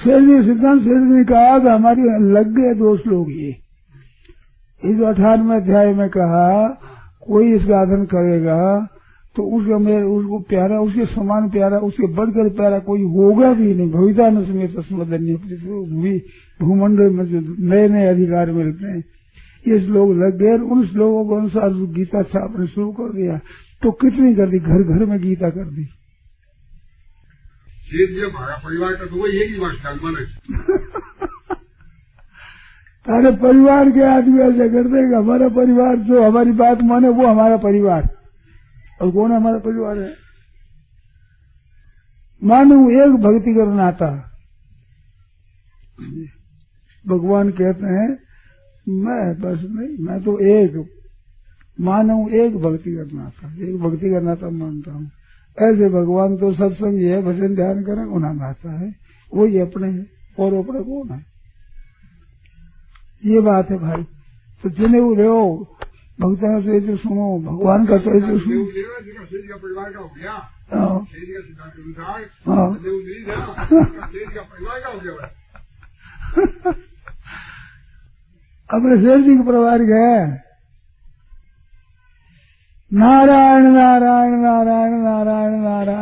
शेर जी सिद्धांत शेर ने कहा कि हमारी लग गए दोस्त लोग ये इस अठारहवें अध्याय में कहा, कोई इसका अध्ययन करेगा तो उसका मेरे उसको प्यारा, उसके समान प्यारा, उसके बढ़कर प्यारा कोई होगा भी नहीं। भविता न समेत भूमि भूमंडल में जो नए नए अधिकार मिलते हैं ये श्लोक लग गए उन श्लोकों के अनुसार गीता छापने शुरू कर दिया। तो कितनी कर दी? घर घर में गीता कर दी। परिवार का तो वही एक ही बात सारे परिवार के आदमी ऐसे करते हमारा परिवार जो हमारी बात माने वो हमारा परिवार। और कौन हमारा परिवार है? मानो एक भक्ति करना आता भगवान कहते हैं, मैं बस नहीं, मैं तो एक, मानो एक भक्ति करना था एक भक्ति करना था मानता हूँ। ऐसे भगवान तो सत्संग है, भजन ध्यान करें, उन्हें आता है। वही अपने है, और अपने कौन है? ये बात है भाई। तो जिन्हें वो रहो भक्तों से ऐसे सुनो, भगवान का तो ऐसे सुनो। परिवार का हो। गया। अपने शेर जी के परिवार गए। नारायण नारायण नारायण नारायण नारायण